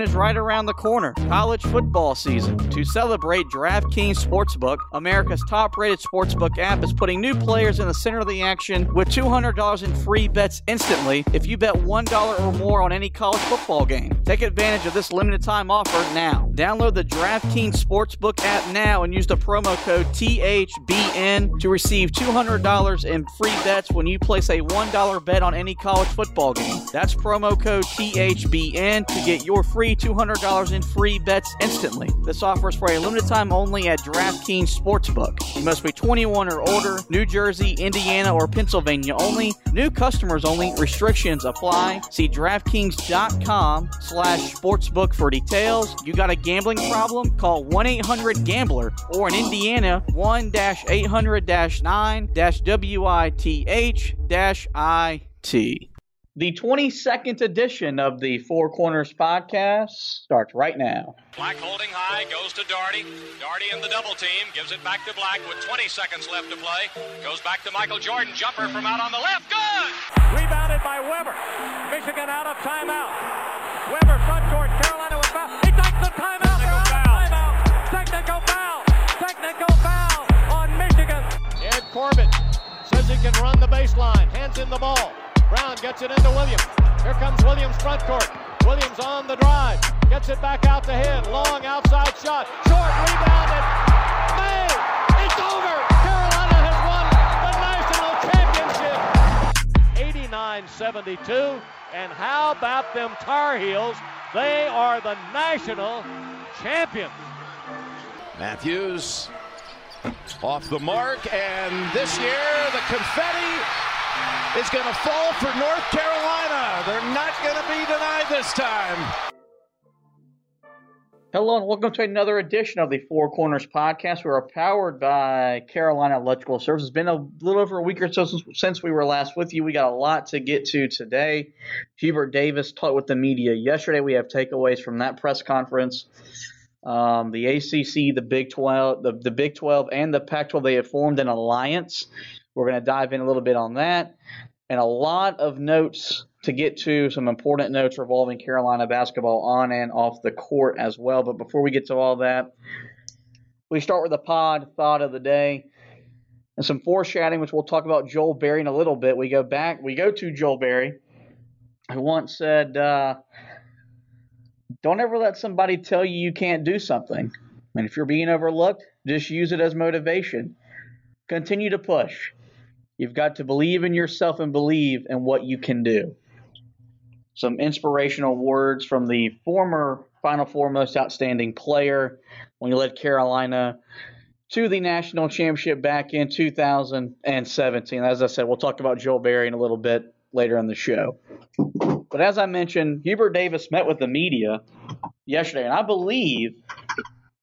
is right around the corner. College football season. To celebrate, DraftKings Sportsbook, America's top-rated sportsbook app, is putting new players in the center of the action with $200 in free bets instantly if you bet $1 or more on any college football game. Take advantage of this limited time offer now. Download the DraftKings Sportsbook app now and use the promo code THBN to receive $200 in free bets when you place a $1 bet on any college football game. That's promo code THBN to get your free $200 in free bets instantly. This offer is for a limited time only at DraftKings Sportsbook. You must be 21 or older, New Jersey, Indiana, or Pennsylvania only. New customers only. Restrictions apply. See DraftKings.com slash sportsbook for details. You got a gambling problem? Call 1-800-GAMBLER or in Indiana 1-800-9-WITH-IT. The 22nd edition of the Four Corners podcast starts right now. Black holding high, goes to Doherty. Doherty in the double team, gives it back to Black with 20 seconds left to play. Goes back to Michael Jordan, jumper from out on the left, good! Rebounded by Webber. Michigan out of timeout. Webber front court, Carolina with foul. Technical foul. Technical foul. Technical foul on Michigan. Ed Corbett says he can run the baseline. Hands in the ball. Brown gets it into Williams. Here comes Williams front court. Williams on the drive. Gets it back out to him. Long outside shot. Short rebounded. May. It's over. Carolina has won the national championship. 89-72. And how about them Tar Heels? They are the national champions. Matthews off the mark, and this year the confetti is going to fall for North Carolina. They're not going to be denied this time. Hello and welcome to another edition of the Four Corners podcast. We are powered by Carolina Electrical Services. It's been a little over a week or so since, since we were last with you. We got a lot to get to today. Hubert Davis talked with the media yesterday. We have takeaways from that press conference. Um, the ACC, the Big 12, the, the Big 12, and the Pac 12, they have formed an alliance. We're going to dive in a little bit on that. And a lot of notes to get to, some important notes revolving Carolina basketball on and off the court as well. But before we get to all that, we start with the pod thought of the day and some foreshadowing, which we'll talk about Joel Berry in a little bit. We go back, we go to Joel Berry, who once said, uh, don't ever let somebody tell you you can't do something. And if you're being overlooked, just use it as motivation. Continue to push. You've got to believe in yourself and believe in what you can do. Some inspirational words from the former Final Four most outstanding player when he led Carolina to the national championship back in 2017. As I said, we'll talk about Joel Berry in a little bit later in the show. But as I mentioned, Hubert Davis met with the media yesterday, and I believe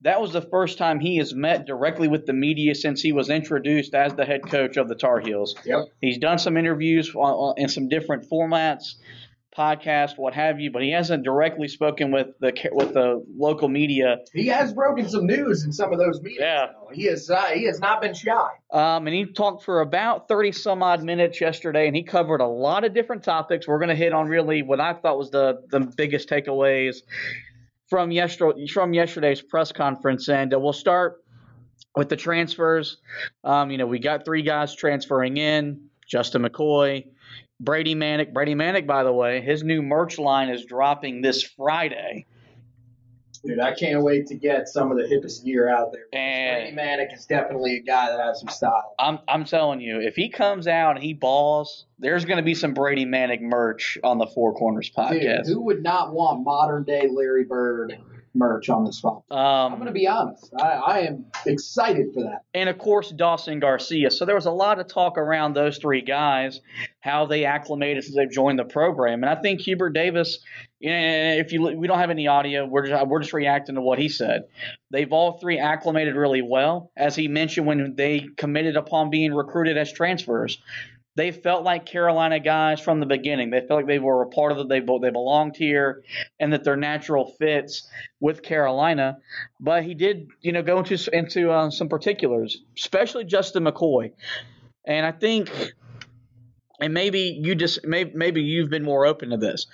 that was the first time he has met directly with the media since he was introduced as the head coach of the Tar Heels. Yep. He's done some interviews in some different formats, podcast, what have you, but he hasn't directly spoken with the with the local media. He has broken some news in some of those meetings. Yeah. though. He has uh, he has not been shy. Um, and he talked for about 30 some odd minutes yesterday, and he covered a lot of different topics. We're going to hit on really what I thought was the, the biggest takeaways from, yesterday, from yesterday's press conference. And uh, we'll start with the transfers. Um, you know, we got three guys transferring in Justin McKoy, Brady Manek. Brady Manek, by the way, his new merch line is dropping this Friday. Dude, I can't wait to get some of the hippest gear out there. And- Brady Manek is definitely a guy that has some style. I'm I'm telling you, if he comes out and he balls, there's going to be some Brady Manek merch on the Four Corners Dude, podcast. who would not want modern day Larry Bird merch on the spot? I'm Um, going to be honest. I, I am excited for that. and of course Dawson Garcia. So there was a lot of talk around those three guys, how they acclimated since they've joined the program. And I think Hubert Davis, if you we don't have any audio, we're just, we're just reacting to what he said. They've all three acclimated really well, as he mentioned when they committed upon being recruited as transfers. They felt like Carolina guys from the beginning. They felt like they were a part of it. They they belonged here, and that they're natural fits with Carolina. But he did, you know, go into into uh, some particulars, especially Justin McKoy, and I think, and maybe you just maybe maybe you've been more open to this.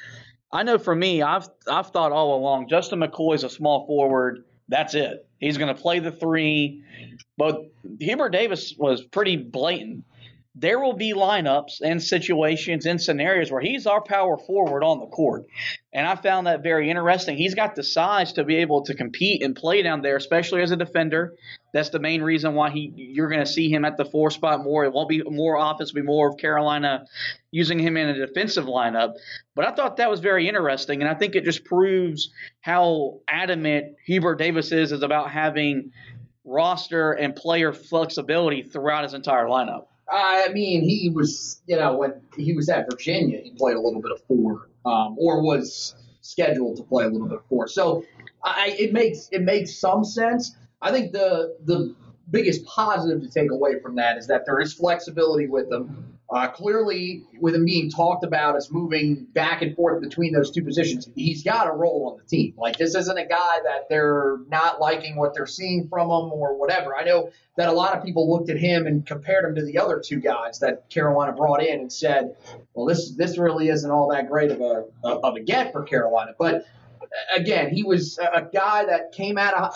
I know for me, I've I've thought all along Justin McKoy's a small forward. That's it. He's going to play the three. But Hubert Davis was pretty blatant. There will be lineups and situations and scenarios where he's our power forward on the court. And I found that very interesting. He's got the size to be able to compete and play down there, especially as a defender. That's the main reason why he you're going to see him at the four spot more. It won't be more offense, be more of Carolina using him in a defensive lineup. But I thought that was very interesting, and I think it just proves how adamant Hubert Davis is is about having roster and player flexibility throughout his entire lineup. I mean, he was, you know, when he was at Virginia, he played a little bit of four, um, or was scheduled to play a little bit of four. So I, it makes it makes some sense. I think the the biggest positive to take away from that is that there is flexibility with them. Uh, clearly, with him being talked about as moving back and forth between those two positions, he's got a role on the team. Like this isn't a guy that they're not liking what they're seeing from him or whatever. I know that a lot of people looked at him and compared him to the other two guys that Carolina brought in and said, "Well, this this really isn't all that great of a of a get for Carolina." But again, he was a guy that came out of,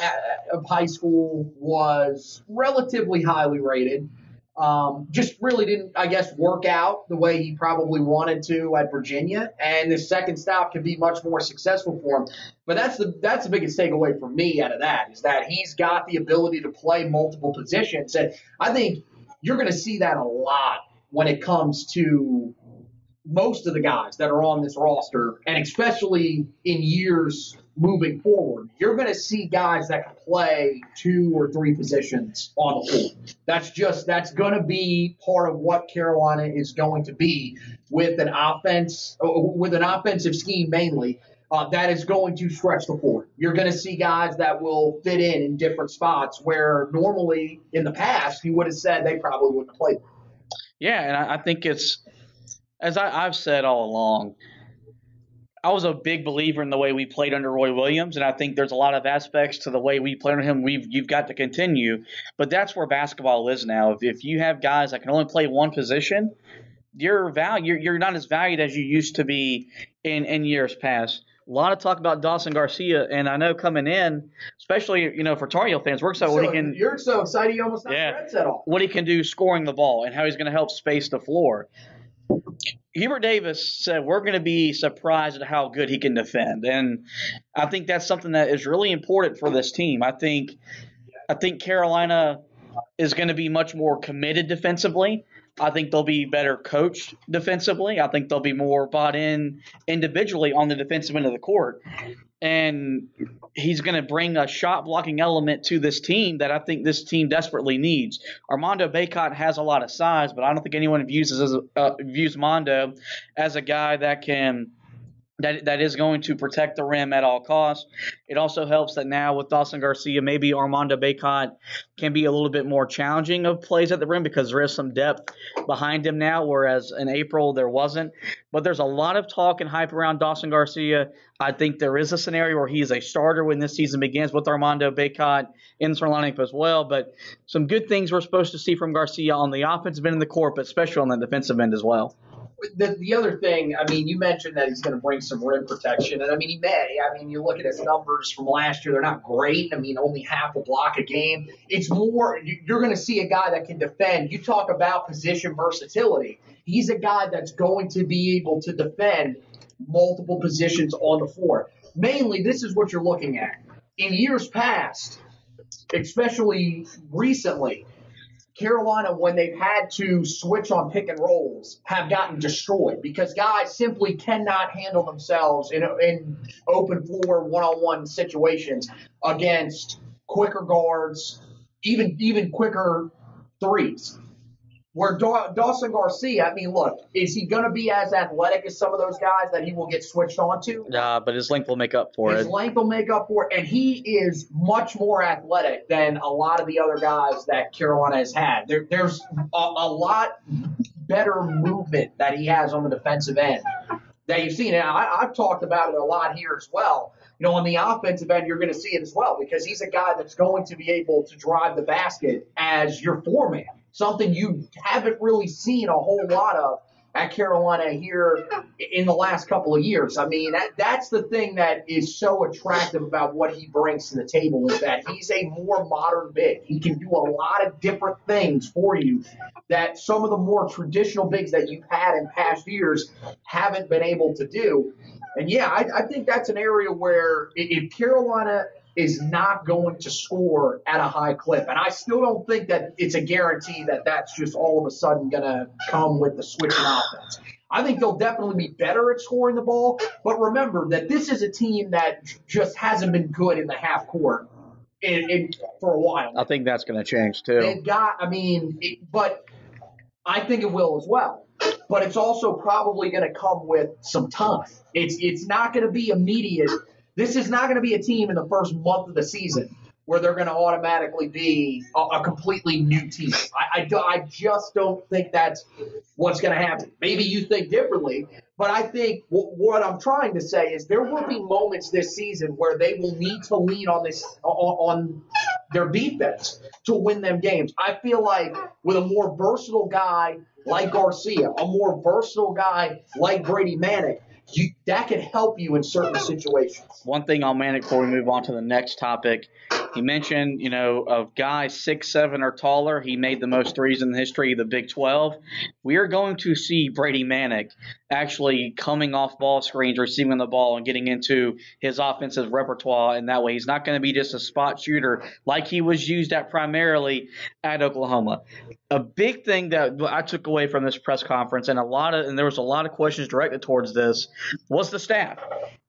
of high school, was relatively highly rated. Um, just really didn't, I guess, work out the way he probably wanted to at Virginia, and the second stop could be much more successful for him. But that's the that's the biggest takeaway for me out of that is that he's got the ability to play multiple positions, and I think you're going to see that a lot when it comes to most of the guys that are on this roster, and especially in years moving forward, you're going to see guys that can play two or three positions on the floor. That's just that's going to be part of what Carolina is going to be with an offense with an offensive scheme mainly. Uh, that is going to stretch the floor. You're going to see guys that will fit in in different spots where normally in the past you would have said they probably wouldn't played. Yeah, and I, I think it's as I, I've said all along, I was a big believer in the way we played under Roy Williams, and I think there's a lot of aspects to the way we played under him. We've you've got to continue, but that's where basketball is now. If, if you have guys that can only play one position, your value you're, you're not as valued as you used to be in in years past. A lot of talk about Dawson Garcia, and I know coming in, especially you know for Tar Heel fans, we're excited So what he can you're so excited you almost not Yeah. at all. what he can do scoring the ball and how he's going to help space the floor. Hubert Davis said we're going to be surprised at how good he can defend, and I think that's something that is really important for this team. I think, I think Carolina is going to be much more committed defensively. I think they'll be better coached defensively. I think they'll be more bought in individually on the defensive end of the court. And he's going to bring a shot blocking element to this team that I think this team desperately needs. Armando Bacot has a lot of size, but I don't think anyone views as uh, views Mondo as a guy that can that that is going to protect the rim at all costs. It also helps that now with Dawson Garcia, maybe Armando Bacot can be a little bit more challenging of plays at the rim because there is some depth behind him now, whereas in April there wasn't. But there's a lot of talk and hype around Dawson Garcia. I think there is a scenario where he is a starter when this season begins with Armando Bacot in the lineup as well. But some good things we're supposed to see from Garcia on the offensive end of the court, but especially on the defensive end as well. The, the other thing, I mean, you mentioned that he's going to bring some rim protection, and I mean, he may. I mean, you look at his numbers from last year; they're not great. I mean, only half a block a game. It's more you- you're going to see a guy that can defend. You talk about position versatility. He's a guy that's going to be able to defend multiple positions on the floor. Mainly, this is what you're looking at. In years past, especially recently, Carolina, when they've had to switch on pick and rolls, have gotten destroyed because guys simply cannot handle themselves in, in open floor one on one situations against quicker guards, even even quicker threes. Where Daw- Dawson Garcia, I mean, look, is he going to be as athletic as some of those guys that he will get switched onto? Uh, but his length will make up for His it. His length will make up for it, and he is much more athletic than a lot of the other guys that Carolina has had. There, there's a, a lot better movement that he has on the defensive end that you've seen. And I, I've talked about it a lot here as well. You know, on the offensive end, you're going to see it as well because he's a guy that's going to be able to drive the basket as your foreman, something you haven't really seen a whole lot of at Carolina here in the last couple of years. I mean, that, that's the thing that is so attractive about what he brings to the table is that he's a more modern big. He can do a lot of different things for you that some of the more traditional bigs that you've had in past years haven't been able to do. And yeah, I, I think that's an area where if Carolina is not going to score at a high clip. And I still don't think that it's a guarantee that that's just all of a sudden going to come with the switch in offense. I think they'll definitely be better at scoring the ball. But remember that this is a team that just hasn't been good in the half court in, in, for a while. I think that's going to change too. They've got, I mean, it, but I think it will as well. But it's also probably going to come with some time. It's it's not going to be immediate this is not going to be a team in the first month of the season where they're going to automatically be a, a completely new team. I, I, I, just don't think that's what's going to happen. Maybe you think differently, but I think w- what I'm trying to say is there will be moments this season where they will need to lean on this on their defense to win them games. I feel like with a more versatile guy like Garcia, a more versatile guy like Brady you, that can help you in certain situations. One thing I'll Manek before we move on to the next topic, he mentioned, you know, of guys six seven or taller, he made the most threes in the history of the Big 12. We are going to see Brady Manek actually coming off ball screens, receiving the ball, and getting into his offensive repertoire. And that way, he's not going to be just a spot shooter like he was used at primarily at Oklahoma. A big thing that I took away from this press conference, and a lot of, and there was a lot of questions directed towards this, was the staff.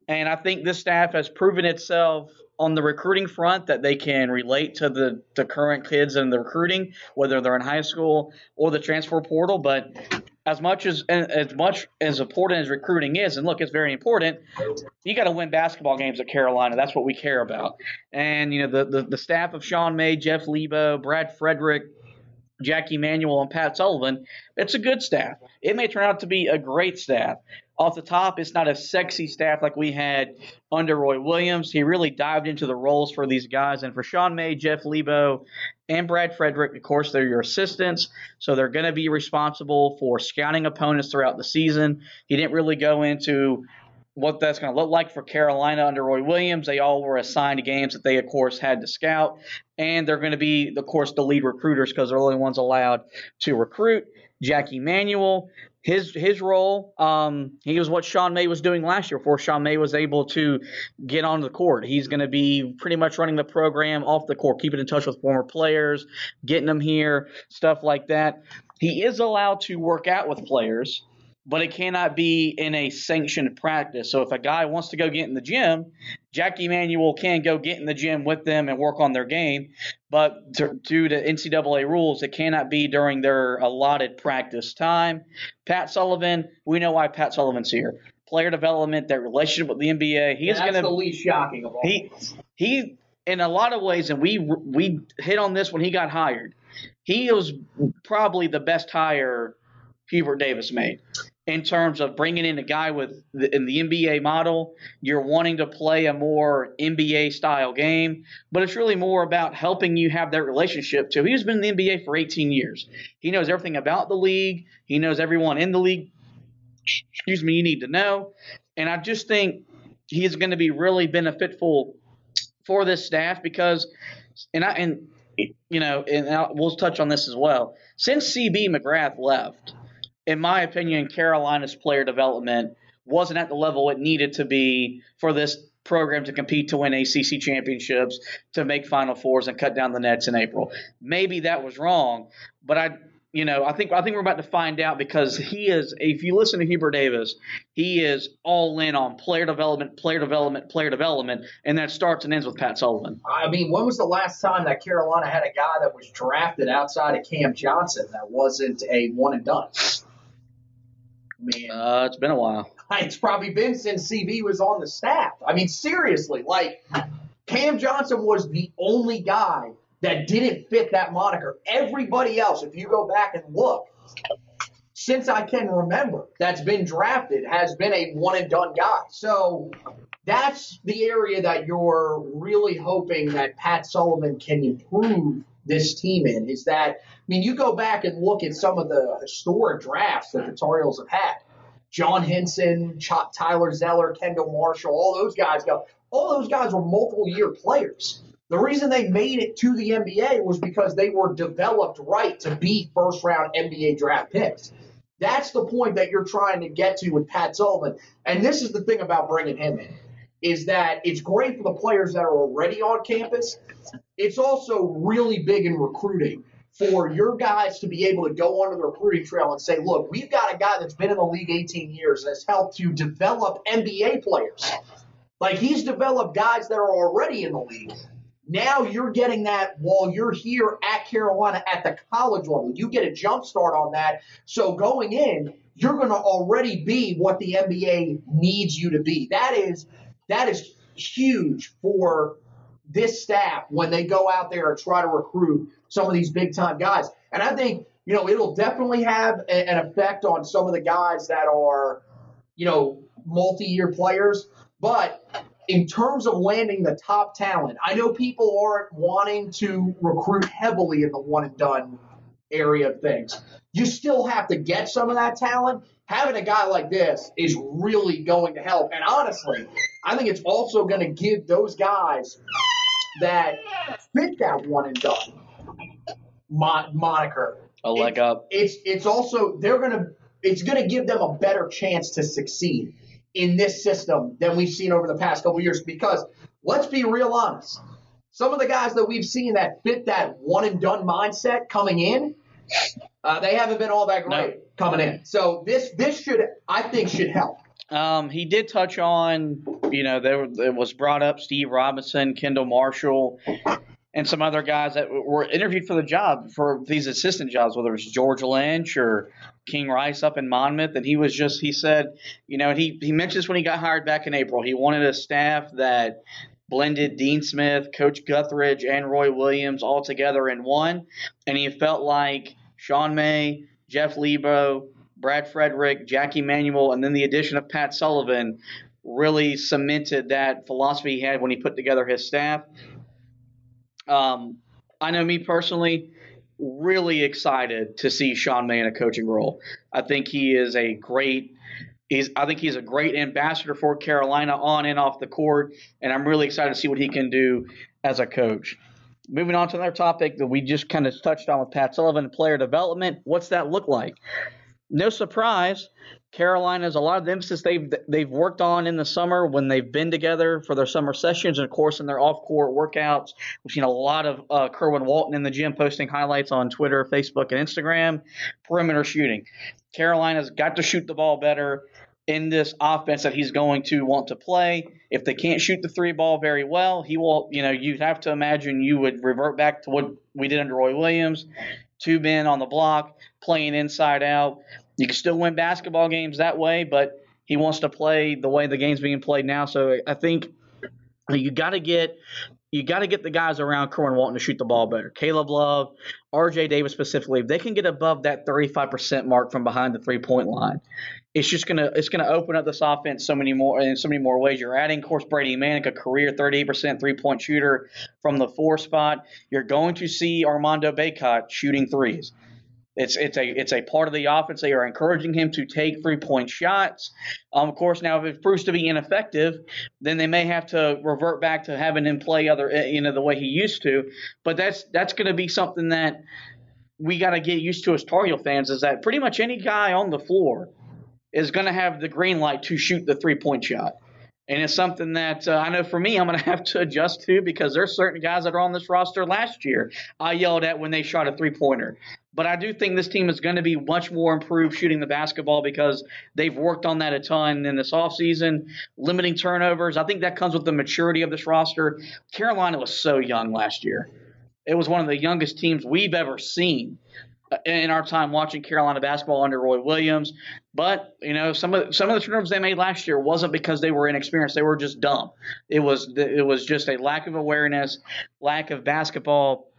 And I think this staff has proven itself on the recruiting front that they can relate to the, the current kids in the recruiting, whether they're in high school or the transfer portal. But as much as as much as important as recruiting is, and look, it's very important. You got to win basketball games at Carolina. That's what we care about. And you know the the, the staff of Sean May, Jeff Lebo, Brad Frederick, Jackie Manuel, and Pat Sullivan. It's a good staff. It may turn out to be a great staff off the top, it's not a sexy staff like we had under Roy Williams. He really dived into the roles for these guys. And for Sean May, Jeff Lebo, and Brad Frederick, of course, they're your assistants. So they're going to be responsible for scouting opponents throughout the season. He didn't really go into what that's going to look like for Carolina under Roy Williams. They all were assigned games that they, of course, had to scout. And they're going to be, of course, the lead recruiters because they're the only ones allowed to recruit. Jackie Manuel, his his role, um, he was what Sean May was doing last year before Sean May was able to get onto the court. He's going to be pretty much running the program off the court, keeping in touch with former players, getting them here, stuff like that. He is allowed to work out with players but it cannot be in a sanctioned practice. So if a guy wants to go get in the gym, Jackie Manuel can go get in the gym with them and work on their game. But to, due to NCAA rules, it cannot be during their allotted practice time. Pat Sullivan, we know why Pat Sullivan's here. Player development, that relationship with the NBA. He's going to the least shocking of all. He he in a lot of ways, and we we hit on this when he got hired. He was probably the best hire Hubert Davis made in terms of bringing in a guy with the, in the NBA model. You're wanting to play a more NBA style game, but it's really more about helping you have that relationship too. He's been in the NBA for 18 years. He knows everything about the league. He knows everyone in the league. Excuse me, you need to know. And I just think he's going to be really beneficial for this staff because, and I and you know, and I'll, we'll touch on this as well. Since CB McGrath left in my opinion, Carolina's player development wasn't at the level it needed to be for this program to compete to win ACC championships, to make Final Fours, and cut down the nets in April. Maybe that was wrong, but I, you know, I think I think we're about to find out because he is. If you listen to Hubert Davis, he is all in on player development, player development, player development, and that starts and ends with Pat Sullivan. I mean, when was the last time that Carolina had a guy that was drafted outside of Cam Johnson that wasn't a one and done? Man. Uh, it's been a while. It's probably been since CB was on the staff. I mean, seriously, like Cam Johnson was the only guy that didn't fit that moniker. Everybody else, if you go back and look, since I can remember, that's been drafted has been a one and done guy. So that's the area that you're really hoping that Pat Sullivan can improve this team in is that I mean you go back and look at some of the historic drafts that the Tar Heels have had. John Henson, Tyler Zeller, Kendall Marshall, all those guys go. All those guys were multiple year players. The reason they made it to the NBA was because they were developed right to be first round NBA draft picks. That's the point that you're trying to get to with Pat Sullivan. And this is the thing about bringing him in is that it's great for the players that are already on campus. It's also really big in recruiting for your guys to be able to go onto the recruiting trail and say, look, we've got a guy that's been in the league 18 years and has helped to develop NBA players. Like he's developed guys that are already in the league. Now you're getting that while you're here at Carolina at the college level. You get a jump start on that. So going in, you're going to already be what the NBA needs you to be. That is that is huge for this staff when they go out there and try to recruit some of these big time guys. And I think, you know, it'll definitely have a, an effect on some of the guys that are, you know, multi year players. But in terms of landing the top talent, I know people aren't wanting to recruit heavily in the one and done area of things. You still have to get some of that talent. Having a guy like this is really going to help. And honestly, I think it's also going to give those guys that fit that one and done mon- moniker a leg up. It's it's also they're going to it's going to give them a better chance to succeed in this system than we've seen over the past couple years. Because let's be real honest, some of the guys that we've seen that fit that one and done mindset coming in, uh, they haven't been all that great no. coming in. So this this should I think should help. Um, he did touch on, you know, there, there was brought up Steve Robinson, Kendall Marshall, and some other guys that were interviewed for the job for these assistant jobs, whether it's George Lynch or King Rice up in Monmouth, and he was just he said, you know, he he mentioned this when he got hired back in April. He wanted a staff that blended Dean Smith, Coach Guthridge, and Roy Williams all together in one, and he felt like Sean May, Jeff Lebo, Brad Frederick, Jackie Manuel, and then the addition of Pat Sullivan really cemented that philosophy he had when he put together his staff. Um, I know me personally, really excited to see Sean May in a coaching role. I think he is a great. He's, I think he's a great ambassador for Carolina on and off the court, and I'm really excited to see what he can do as a coach. Moving on to another topic that we just kind of touched on with Pat Sullivan, player development. What's that look like? No surprise, Carolina's a lot of the emphasis they've they've worked on in the summer when they've been together for their summer sessions and of course in their off court workouts. We've seen a lot of uh, Kerwin Walton in the gym posting highlights on Twitter, Facebook, and Instagram. Perimeter shooting. Carolina's got to shoot the ball better in this offense that he's going to want to play. If they can't shoot the three ball very well, he will. You know, you'd have to imagine you would revert back to what we did under Roy Williams, two men on the block, playing inside out. You can still win basketball games that way, but he wants to play the way the game's being played now. So I think you got to get you got to get the guys around Kerwin Walton to shoot the ball better. Caleb Love, R.J. Davis specifically, if they can get above that 35% mark from behind the three point line, it's just gonna it's gonna open up this offense so many more in so many more ways. You're adding, of course, Brady Manek, a career 38% three point shooter from the four spot. You're going to see Armando Bacot shooting threes. It's it's a it's a part of the offense. They are encouraging him to take three point shots. Um, of course, now if it proves to be ineffective, then they may have to revert back to having him play other eh, you know the way he used to. But that's that's going to be something that we got to get used to as Tar Heel fans. Is that pretty much any guy on the floor is going to have the green light to shoot the three point shot. And it's something that uh, I know for me, I'm going to have to adjust to because there's certain guys that are on this roster last year I yelled at when they shot a three pointer. But I do think this team is going to be much more improved shooting the basketball because they've worked on that a ton in this offseason, limiting turnovers. I think that comes with the maturity of this roster. Carolina was so young last year. It was one of the youngest teams we've ever seen in our time watching Carolina basketball under Roy Williams. But you know, some of some of the turnovers they made last year wasn't because they were inexperienced; they were just dumb. It was it was just a lack of awareness, lack of basketball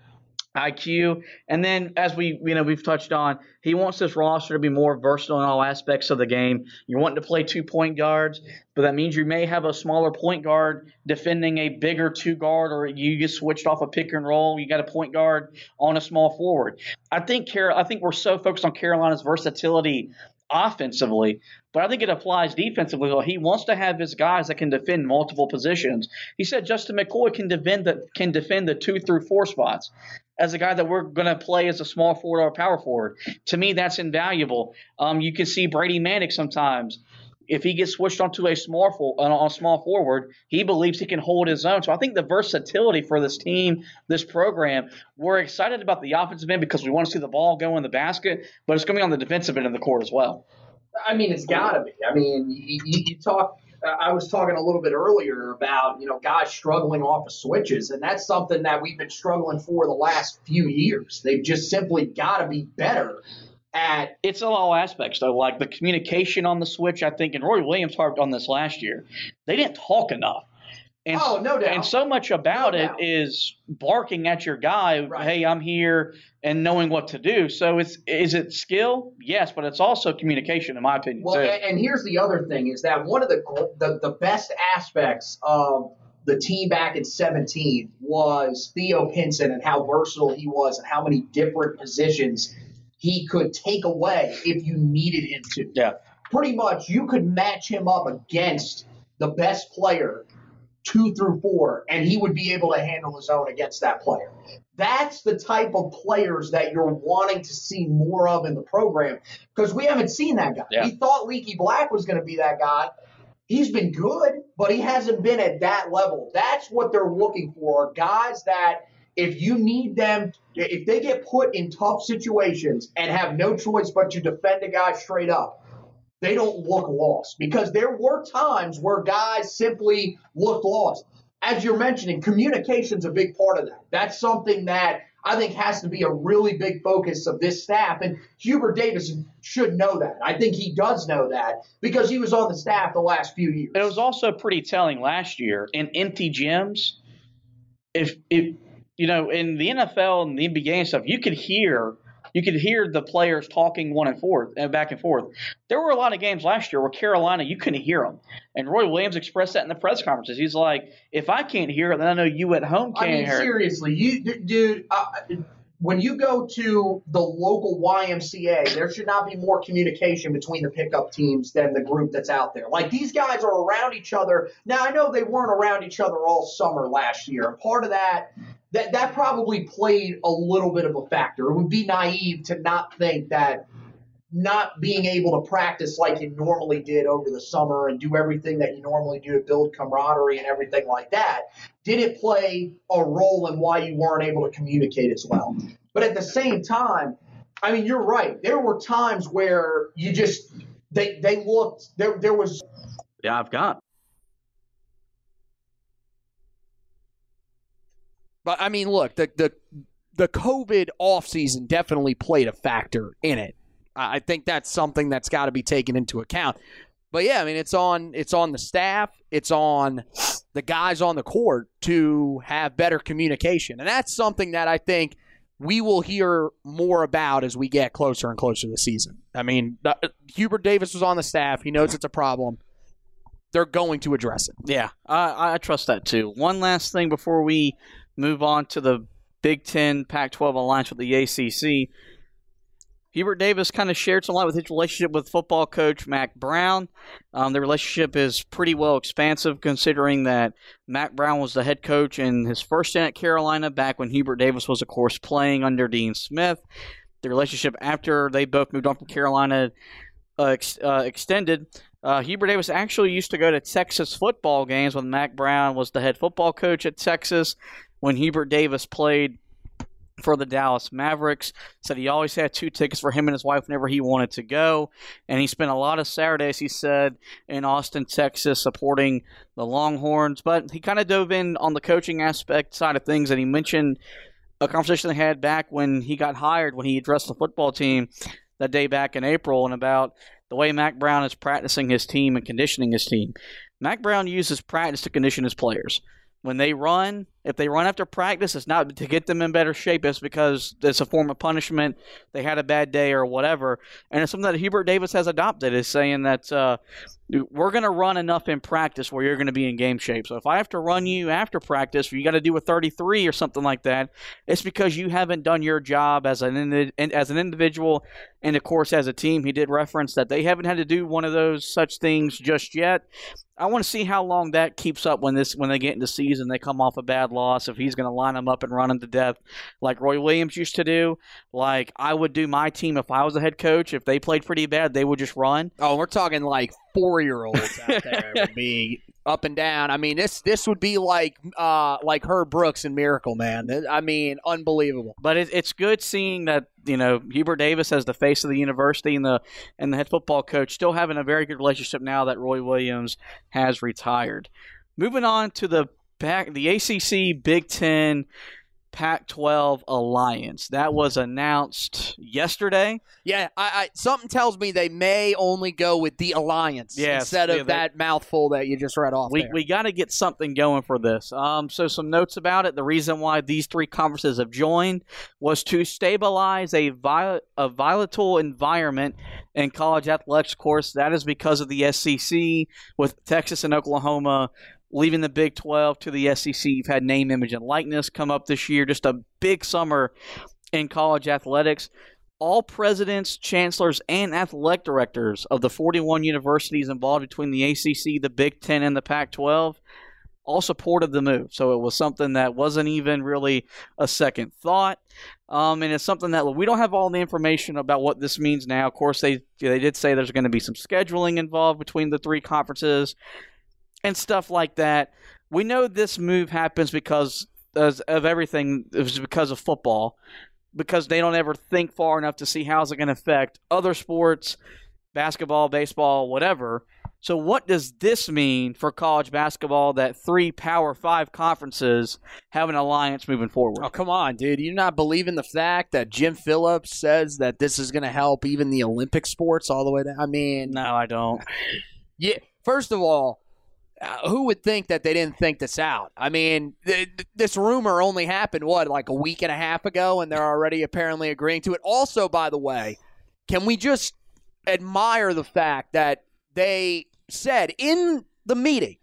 IQ. And then, as we you know we've touched on, he wants this roster to be more versatile in all aspects of the game. You want to play two point guards, but that means you may have a smaller point guard defending a bigger two guard, or you get switched off a pick and roll. You got a point guard on a small forward. I think Carol. I think we're so focused on Carolina's versatility offensively, but I think it applies defensively. He wants to have his guys that can defend multiple positions. He said Justin McKoy can defend the can defend the two through four spots as a guy that we're going to play as a small forward or power forward. To me, that's invaluable. Um, you can see Brady Manek sometimes. If he gets switched onto a small for, on a small forward, he believes he can hold his own. So I think the versatility for this team, this program, we're excited about the offensive end because we want to see the ball go in the basket, but it's going to be on the defensive end of the court as well. I mean, it's got to be. I mean, you, you talk I was talking a little bit earlier about you know guys struggling off of switches, and that's something that we've been struggling for the last few years. They've just simply got to be better at. It's all aspects though, like the communication on the switch. I think, and Roy Williams harped on this last year. They didn't talk enough. And, oh, no doubt. And so much about no it doubt. is barking at your guy, Right. "Hey, I'm here," and knowing what to do. So it's is it skill? Yes, but it's also communication, in my opinion. Well, too. and, here's the other thing: is that one of the the, the best aspects of the team back in 17 was Theo Pinson and how versatile he was and how many different positions he could take away if you needed him to. yeah. pretty much you could match him up against the best player two through four, and he would be able to handle his own against that player. That's the type of players that you're wanting to see more of in the program because we haven't seen that guy. Yeah. We thought Leaky Black was going to be that guy. He's been good, but he hasn't been at that level. That's what they're looking for guys that if you need them, if they get put in tough situations and have no choice but to defend a guy straight up, they don't look lost because there were times where guys simply looked lost. As you're mentioning, communication's a big part of that. That's something that I think has to be a really big focus of this staff. And Hubert Davis should know that. I think he does know that because he was on the staff the last few years. It was also pretty telling last year in empty gyms. If if you know in the NFL and the NBA and stuff, you could hear you could hear the players talking one and forth and back and forth. There were a lot of games last year where Carolina you couldn't hear them, and Roy Williams expressed that in the press conferences. He's like, "If I can't hear it, then I know you at home can't mean, hear it." seriously, you, dude. Uh, when you go to the local YMCA, there should not be more communication between the pickup teams than the group that's out there. Like these guys are around each other. Now I know they weren't around each other all summer last year. Part of that, that that probably played a little bit of a factor. It would be naive to not think that not being able to practice like you normally did over the summer and do everything that you normally do to build camaraderie and everything like that did it play a role in why you weren't able to communicate as well but at the same time i mean you're right there were times where you just they they looked there there was Yeah, I've got. But I mean, look, the the the COVID offseason definitely played a factor in it. I think that's something that's got to be taken into account. But yeah, I mean, it's on it's on the staff, it's on the guys on the court to have better communication, and that's something that I think we will hear more about as we get closer and closer to the season. I mean, Hubert Davis was on the staff; he knows it's a problem. They're going to address it. Yeah, I, I trust that too. One last thing before we move on to the Big Ten Pac 12 alliance with the ACC. Hubert Davis kind of shared some light with his relationship with football coach Mack Brown. Um, the relationship is pretty well expansive considering that Mack Brown was the head coach in his first stint at Carolina back when Hubert Davis was, of course, playing under Dean Smith. The relationship after they both moved on from Carolina uh, ex- uh, extended. Uh, Hubert Davis actually used to go to Texas football games when Mack Brown was the head football coach at Texas. When Hubert Davis played for the Dallas Mavericks, said he always had two tickets for him and his wife whenever he wanted to go, and he spent a lot of Saturdays, he said, in Austin, Texas, supporting the Longhorns. But he kind of dove in on the coaching aspect side of things, and he mentioned a conversation they had back when he got hired, when he addressed the football team that day back in April, and about the way Mack Brown is practicing his team and conditioning his team. Mack Brown uses practice to condition his players. When they run, If they run after practice, it's not to get them in better shape. It's because it's a form of punishment. They had a bad day or whatever, and it's something that Hubert Davis has adopted. Is saying that uh, we're going to run enough in practice where you're going to be in game shape. So if I have to run you after practice, you got to do a 33 or something like that. It's because you haven't done your job as an as an individual, and of course as a team. He did reference that they haven't had to do one of those such things just yet. I want to see how long that keeps up when this when they get into season. They come off a bad loss. If he's going to line them up and run them to death, like Roy Williams used to do, like I would do my team if I was a head coach. If they played pretty bad, they would just run. Oh, we're talking like four year olds out there would be up and down. I mean, this this would be like uh like Herb Brooks and Miracle Man. I mean, unbelievable. But it, it's good seeing that you know Hubert Davis as the face of the university and the and the head football coach still having a very good relationship now that Roy Williams has retired. Moving on to the back, the ACC Big Ten Pac 12 alliance. That was announced yesterday. Yeah, I, I, something tells me they may only go with the alliance yes, instead of yeah, that mouthful that you just read off. We, we got to get something going for this. Um, so, some notes about it. The reason why these three conferences have joined was to stabilize a, viol- a volatile environment in college athletics. Course, that is because of the SEC with Texas and Oklahoma leaving the Big 12 to the SEC. You've had name, image, and likeness come up this year. Just a big summer in college athletics. All presidents, chancellors, and athletic directors of the 41 universities involved between the ACC, the Big 10, and the Pac 12 all supported the move. So it was something that wasn't even really a second thought. Um, and it's something that we don't have all the information about what this means now. Of course, they they did say there's going to be some scheduling involved between the three conferences and stuff like that. We know this move happens because of everything. It was because of football, because they don't ever think far enough to see how's it going to affect other sports, basketball, baseball, whatever. So, what does this mean for college basketball that three Power Five conferences have an alliance moving forward? Oh, come on, dude. You not believe in the fact that Jim Phillips says that this is going to help even the Olympic sports all the way down? I mean, no, I don't. Yeah, first of all, uh, who would think that they didn't think this out? I mean, th- this rumor only happened, what, like a week and a half ago, and they're already apparently agreeing to it. Also, by the way, can we just admire the fact that they said in the meeting,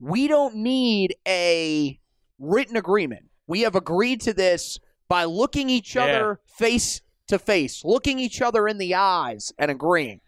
we don't need a written agreement. We have agreed to this by looking each other face to face, looking each other in the eyes and agreeing.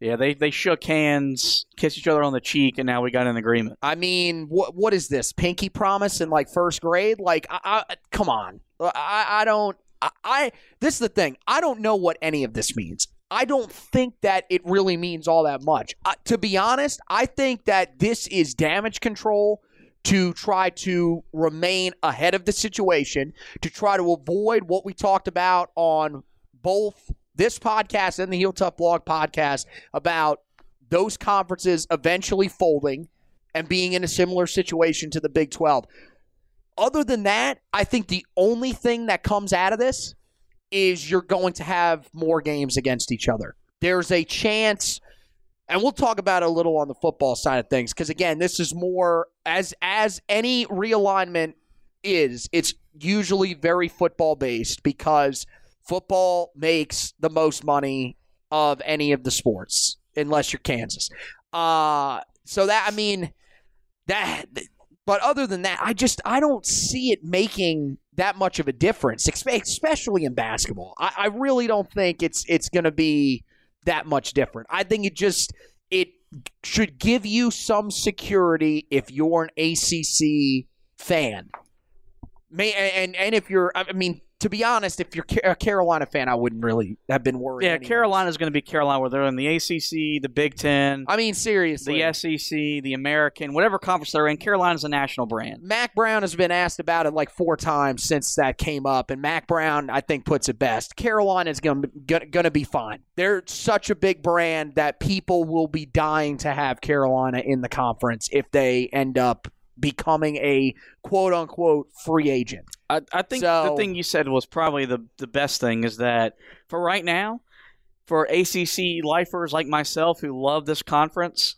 Yeah, they, they shook hands, kissed each other on the cheek, and now we got an agreement. I mean, what what is this pinky promise in like first grade? Like, I, I come on, I I don't I, I this is the thing. I don't know what any of this means. I don't think that it really means all that much. Uh, to be honest, I think that this is damage control to try to remain ahead of the situation, to try to avoid what we talked about on both this podcast and the Heel Tough Blog podcast about those conferences eventually folding and being in a similar situation to the Big 12. Other than that, I think the only thing that comes out of this is you're going to have more games against each other. There's a chance and we'll talk about it a little on the football side of things because again, this is more as as any realignment is, it's usually very football based because football makes the most money of any of the sports, unless you're Kansas. Uh, so that I mean that. But other than that, I just I don't see it making that much of a difference, especially in basketball. I, I really don't think it's it's going to be that much different. I think it just it should give you some security if you're an ACC fan. May, and and if you're, I mean, to be honest, if you're a Carolina fan, I wouldn't really have been worried. Yeah, Carolina's going to be Carolina, whether they're in the ACC, the Big Ten. I mean, seriously, the SEC, the American, whatever conference they're in. Carolina's a national brand. Mack Brown has been asked about it like four times since that came up, and Mack Brown, I think, puts it best. Carolina is going to be fine. They're such a big brand that people will be dying to have Carolina in the conference if they end up becoming a quote unquote free agent. I, I think so, the thing you said was probably the, the best thing is that for right now, for ACC lifers like myself who love this conference,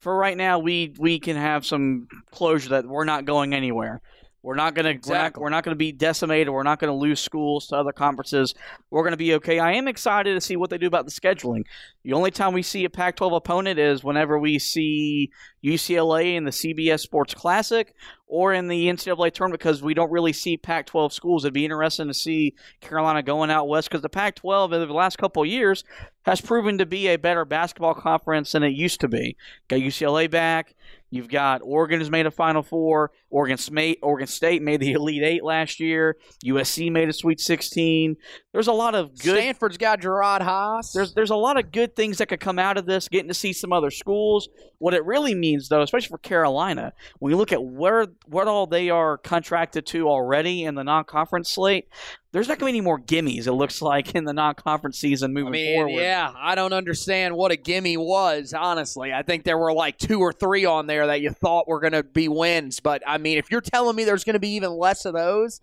for right now we we can have some closure that we're not going anywhere. We're not gonna Exactly. we're not, we're not gonna be decimated. We're not gonna lose schools to other conferences. We're gonna be okay. I am excited to see what they do about the scheduling. The only time we see a Pac-12 opponent is whenever we see UCLA in the CBS Sports Classic or in the NCAA tournament because we don't really see Pac-12 schools. It'd be interesting to see Carolina going out west because the Pac-12 over the last couple of years has proven to be a better basketball conference than it used to be. Got UCLA back. You've got Oregon has made a Final Four. Oregon State, Oregon State made the Elite Eight last year. USC made a Sweet 16. There's a lot of good. Stanford's got Jerod Haase. There's there's a lot of good things that could come out of this. Getting to see some other schools. What it really means, though, especially for Carolina, when you look at where what all they are contracted to already in the non-conference slate, there's not going to be any more gimmies. It looks like in the non-conference season moving I mean, forward. yeah, I don't understand what a gimme was, honestly. I think there were like two or three on there that you thought were going to be wins. But, I mean, if you're telling me there's going to be even less of those,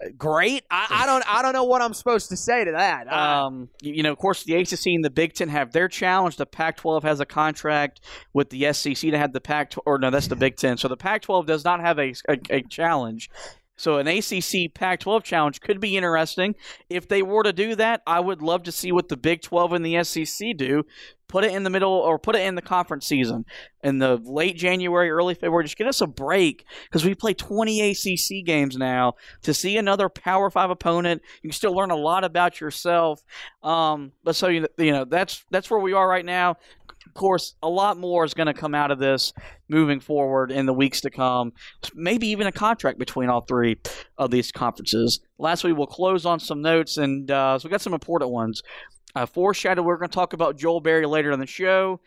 uh, great. I, I don't I don't know what I'm supposed to say to that. Um, you you know, of course, the ACC and the Big Ten have their challenge. The Pac-12 has a contract with the SEC to have the Pac, or no, that's the Big Ten. So the Pac-12 does not have a, a, a challenge. So an ACC Pac-12 challenge could be interesting. If they were to do that, I would love to see what the Big 12 and the SEC do. Put it in the middle, or put it in the conference season in the late January, early February. Just get us a break because we play 20 ACC games now. To see another Power Five opponent, you can still learn a lot about yourself. Um, but so you you know that's that's where we are right now. Of course, a lot more is going to come out of this moving forward in the weeks to come. Maybe even a contract between all three of these conferences. Lastly, we'll close on some notes, and uh, so we got some important ones. Uh, foreshadow, we're going to talk about Joel Berry later in the show.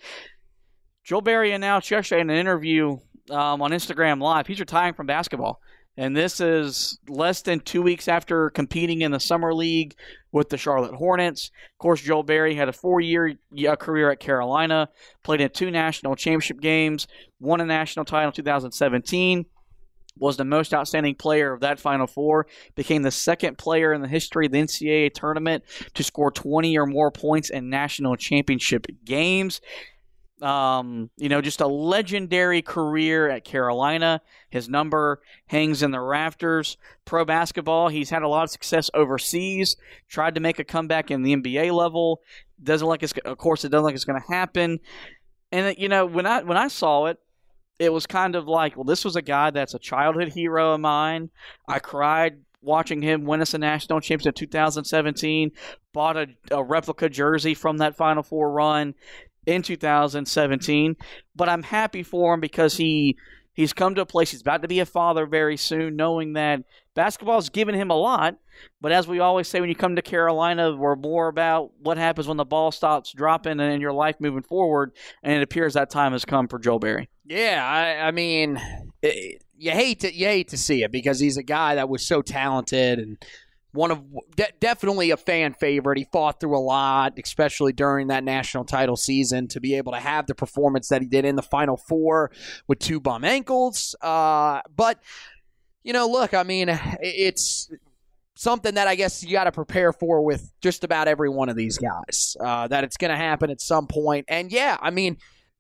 Joel Berry announced yesterday in an interview um, on Instagram Live he's retiring from basketball. And this is less than two weeks after competing in the Summer League with the Charlotte Hornets. Of course, Joel Berry had a four year career at Carolina, played in two national championship games, won a national title in 2017 was the most outstanding player of that Final Four, became the second player in the history of the NCAA tournament to score 20 or more points in national championship games. Um, you know, just a legendary career at Carolina. His number hangs in the rafters. Pro basketball, he's had a lot of success overseas. Tried to make a comeback in the NBA level. Doesn't like it's, of course, it doesn't like it's going to happen. And you know, when I when I saw it, it was kind of like, well, this was a guy that's a childhood hero of mine. I cried watching him win us a national championship in 2017. Bought a, a replica jersey from that Final Four run in 2017. But I'm happy for him because he he's come to a place. He's about to be a father very soon, knowing that basketball's given him a lot. But as we always say, when you come to Carolina, we're more about what happens when the ball stops dropping and in your life moving forward. And it appears that time has come for Joel Berry. Yeah, I, I mean, it, you hate to you hate to see it because he's a guy that was so talented and one of de- definitely a fan favorite. He fought through a lot, especially during that national title season, to be able to have the performance that he did in the Final Four with two bum ankles. Uh, but you know, look, I mean, it's something that I guess you got to prepare for with just about every one of these guys. Uh, that it's going to happen at some point. and yeah, I mean.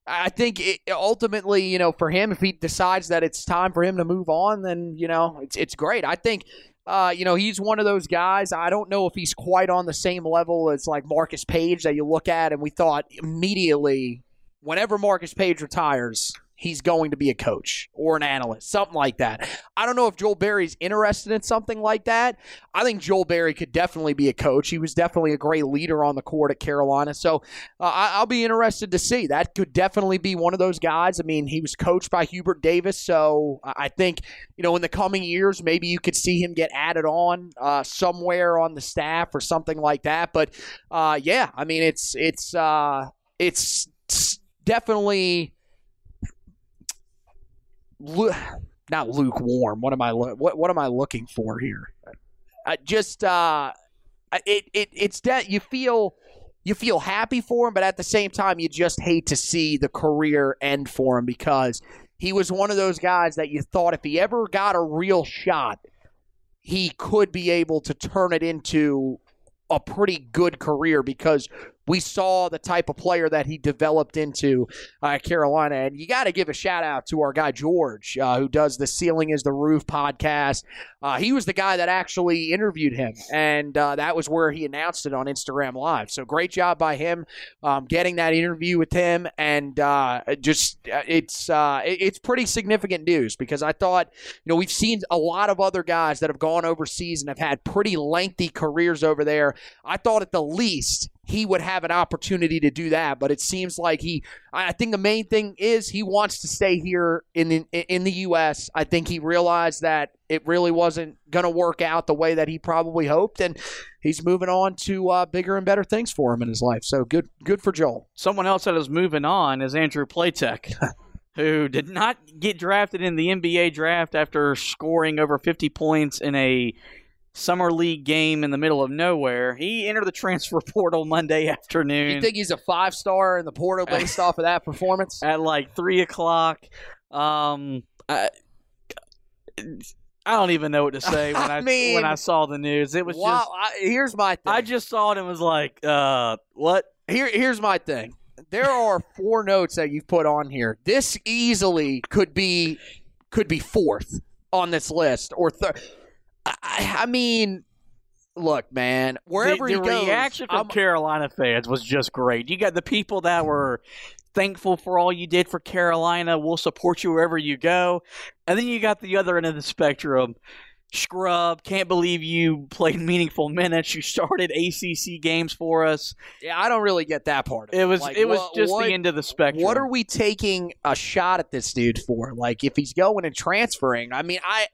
I think it, ultimately, you know, for him, if he decides that it's time for him to move on, then you know it's it's great. I think, uh, you know, he's one of those guys. I don't know if he's quite on the same level as like Marcus Paige that you look at, and we thought immediately, whenever Marcus Paige retires, he's going to be a coach or an analyst, something like that. I don't know if Joel Berry's interested in something like that. I think Joel Berry could definitely be a coach. He was definitely a great leader on the court at Carolina. So uh, I'll be interested to see. That could definitely be one of those guys. I mean, he was coached by Hubert Davis. So I I think, you know, in the coming years, maybe you could see him get added on uh, somewhere on the staff or something like that. But uh, yeah, I mean, it's, it's, uh, it's definitely lu- not lukewarm. What am I lo- what what am I looking for here? Uh, just uh, it it it's that you feel you feel happy for him, but at the same time, you just hate to see the career end for him because he was one of those guys that you thought if he ever got a real shot, he could be able to turn it into a pretty good career because we saw the type of player that he developed into uh, Carolina. And you got to give a shout out to our guy George, uh, who does the Ceiling is the Roof podcast. Uh, he was the guy that actually interviewed him, and uh, that was where he announced it on Instagram Live. So great job by him um, getting that interview with him, and uh, just uh, it's it's pretty significant news because I thought you know we've seen a lot of other guys that have gone overseas and have had pretty lengthy careers over there. I thought at the least he would have an opportunity to do that, but it seems like he. I think the main thing is he wants to stay here in in, in the U.S. I think he realized that it really wasn't going to work out the way that he probably hoped, and he's moving on to uh, bigger and better things for him in his life. So good, good for Joel. Someone else that is moving on is Andrew Platek, who did not get drafted in the NBA draft after scoring over 50 points in a summer league game in the middle of nowhere. He entered the transfer portal Monday afternoon. You think he's a five star in the portal based off of that performance? at like three o'clock. Um, I, I don't even know what to say when I I, mean, when I saw the news. It was wow. just I, here's my thing. I just saw it and was like, uh, what? Here, here's my thing. There are four notes that you've put on here. This easily could be could be fourth on this list or third. I, I mean, look, man. Wherever the, he the goes, reaction from I'm- Carolina fans was just great. You got the people that were thankful for all you did for Carolina. We'll support you wherever you go, and then you got the other end of the spectrum. Scrub, can't believe you played meaningful minutes. You started ACC games for us. yeah, I don't really get that part. Of it, It was Like, it was what- just what- the end of the spectrum. What are we taking a shot at this dude for? Like, if he's going and transferring, I mean, I,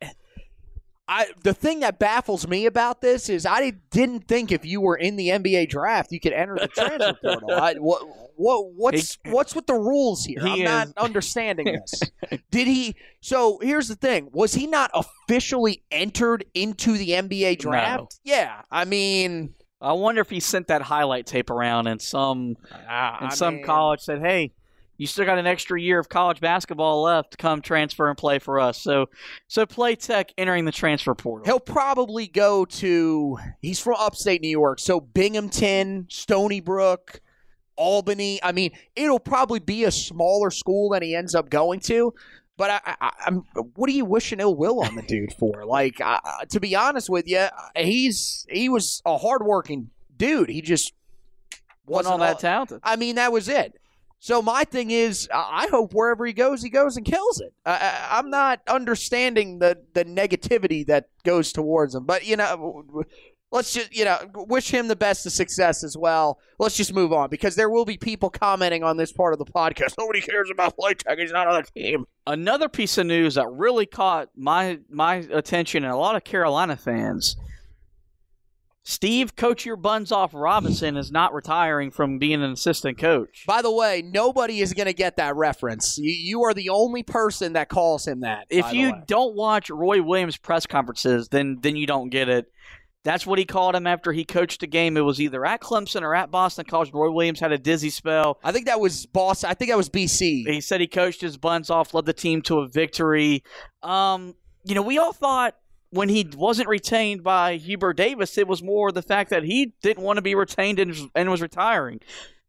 I, the thing that baffles me about this is I didn't think if you were in the NBA draft, you could enter the transfer portal. I, what, what, what's, what's with the rules here? He I'm is- not understanding this. Did he? So here's the thing: was he not officially entered into the NBA draft? No. Yeah, I mean, I wonder if he sent that highlight tape around and some uh, and I some mean- college said, "Hey, you still got an extra year of college basketball left. To come transfer and play for us." So, so Platek entering the transfer portal. He'll probably go to. He's from upstate New York, so Binghamton, Stony Brook, Albany. I mean, it'll probably be a smaller school than he ends up going to. But I, I, I'm. What are you wishing ill will on the dude for? Like, I- to be honest with you, he's he was a hardworking dude. He just wasn't all that talented. I mean, that was it. So my thing is, I hope wherever he goes, he goes and kills it. I, I'm not understanding the the negativity that goes towards him, but you know, let's just you know wish him the best of success as well. Let's just move on because there will be people commenting on this part of the podcast. Nobody cares about Platek; he's not on the team. Another piece of news that really caught my my attention and a lot of Carolina fans. Steve, coach your buns off. Robinson is not retiring from being an assistant coach. By the way, nobody is going to get that reference. You, you are the only person that calls him that. If you way. don't watch Roy Williams press conferences, then then you don't get it. That's what he called him after he coached a game. It was either at Clemson or at Boston College. Roy Williams had a dizzy spell. I think that was Boston. I think that was BC. He said he coached his buns off, led the team to a victory. Um, you know, we all thought when he wasn't retained by Hubert Davis, it was more the fact that he didn't want to be retained and, and was retiring.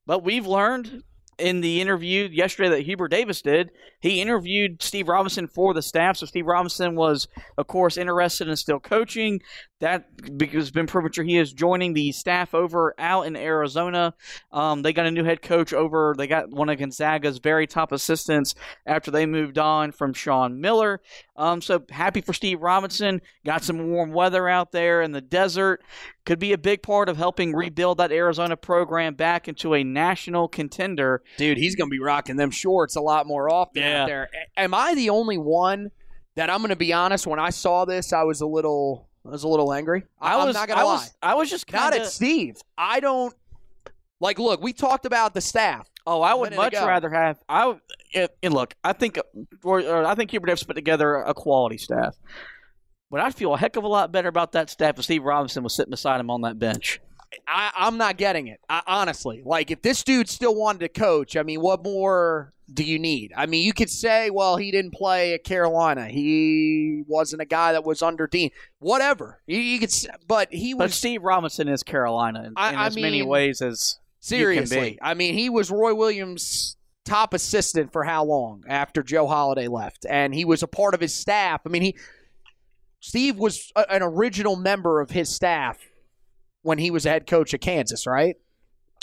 But we've learned in the interview yesterday that Hubert Davis did, he interviewed Steve Robinson for the staff. So Steve Robinson was, of course, interested in still coaching. That because it's been premature. He is joining the staff over out in Arizona. Um, they got a new head coach over. They got one of Gonzaga's very top assistants after they moved on from Sean Miller. Um, so happy for Steve Robinson. Got some warm weather out there in the desert. Could be a big part of helping rebuild that Arizona program back into a national contender. Dude, he's going to be rocking them shorts a lot more often Yeah. out there. A- Am I the only one that I'm going to be honest? When I saw this, I was a little, I was a little angry. I, I was not going I to lie. was I was just not kind at Steve. I don't like. Look, we talked about the staff. Oh, I would much ago. rather have. I would- eh, and look, I think, or, or I think Hubert Davis put together a quality staff, but I'd feel a heck of a lot better about that staff if Steve Robinson was sitting beside him on that bench. I, I'm not getting it. I, honestly, like if this dude still wanted to coach, I mean, what more do you need? I mean, you could say, well, he didn't play at Carolina. He wasn't a guy that was under Dean. Whatever. You, you could, but he was. But. Steve Robinson is Carolina in, in I as many ways as Seriously. I mean, he was Roy Williams' top assistant for how long after Joe Holladay left? And he was a part of his staff. I mean, he Steve was a, an original member of his staff when he was a head coach at Kansas, right?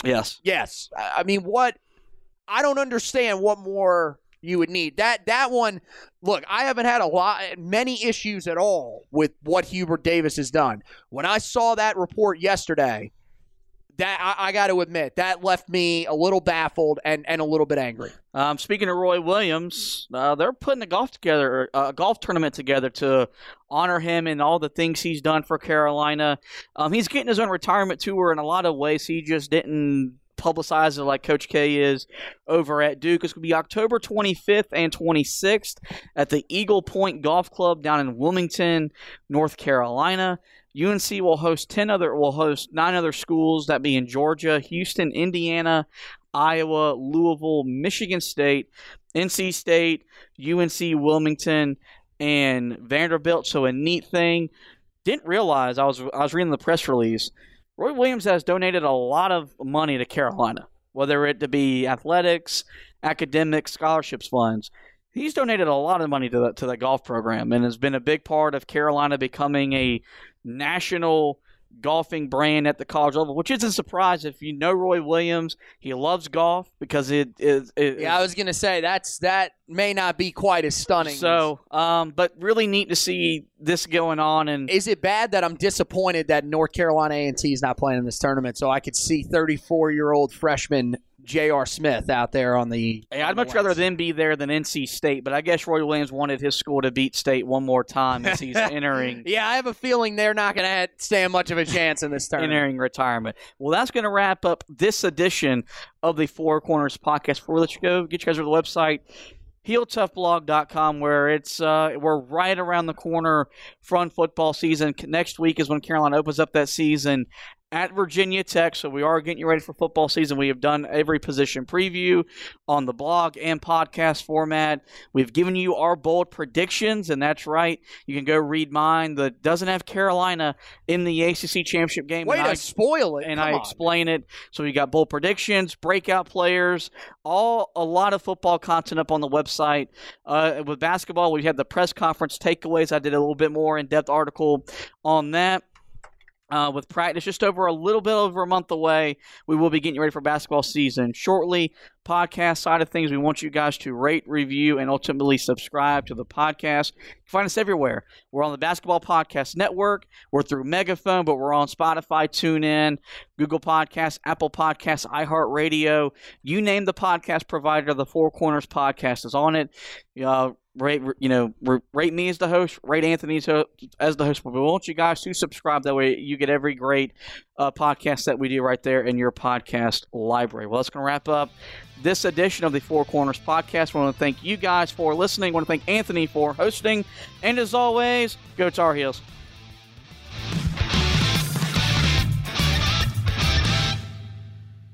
Yes. Yes. I I mean, what I don't understand what more you would need. That that one, look, I haven't had a lot many issues at all with what Hubert Davis has done. When I saw that report yesterday, that I, I got to admit, that left me a little baffled and, and a little bit angry. Um, speaking of Roy Williams, uh, they're putting a golf together, a golf tournament together to honor him and all the things he's done for Carolina. Um, he's getting his own retirement tour in a lot of ways. He just didn't publicize it like Coach K is over at Duke. It's going to be October 25th and 26th at the Eagle Point Golf Club down in Wilmington, North Carolina. UNC will host ten other will host nine other schools that be in Georgia, Houston, Indiana, Iowa, Louisville, Michigan State, NC State, UNC Wilmington, and Vanderbilt. So a neat thing. Didn't realize I was I was reading the press release. Roy Williams has donated a lot of money to Carolina, whether it to be athletics, academic scholarships funds. He's donated a lot of money to the to the golf program and has been a big part of Carolina becoming a national golfing brand at the college level, which isn't a surprise if you know Roy Williams. He loves golf because it is. It, Yeah, I was gonna say that's that may not be quite as stunning. so, um, but really neat to see this going on. And is it bad that I'm disappointed that North Carolina A&T is not playing in this tournament? So I could see 34 year old freshman J.R. Smith out there on the. Hey, I'd much rather them be there than NC State, but I guess Roy Williams wanted his school to beat State one more time as he's entering Yeah, I have a feeling they're not going to stand much of a chance in this tournament. entering retirement. Well, that's going to wrap up this edition of the Four Corners podcast. Before we let you go, get you guys to the website heeltoughblog.com where it's uh, we're right around the corner from football season. Next week is when Carolina opens up that season at Virginia Tech. So we are getting you ready for football season. We have done every position preview on the blog and podcast format. We've given you our bold predictions, and that's right. You can go read mine that doesn't have Carolina in the ACC championship game. Way to I- spoil it. and Come I on. explain it. So we got bold predictions, breakout players, all a lot of football content up on the website. Uh, with basketball, we had the press conference takeaways. I did a little bit more in depth article on that. Uh, with practice just over a little bit over a month away, we will be getting ready for basketball season shortly. Podcast side of things, we want you guys to rate, review, and ultimately subscribe to the podcast. You can find us everywhere. We're on the Basketball Podcast Network. We're through Megaphone, but we're on Spotify, TuneIn, Google Podcasts, Apple Podcasts, iHeartRadio. You name the podcast provider, the Four Corners Podcast is on it. Uh, rate, you know, rate me as the host, rate Anthony as the host. But we want you guys to subscribe. That way, you get every great uh, podcast that we do right there in your podcast library. Well, that's going to wrap up this edition of the Four Corners Podcast. I want to thank you guys for listening. I want to thank Anthony for hosting. And as always, go Tar Heels.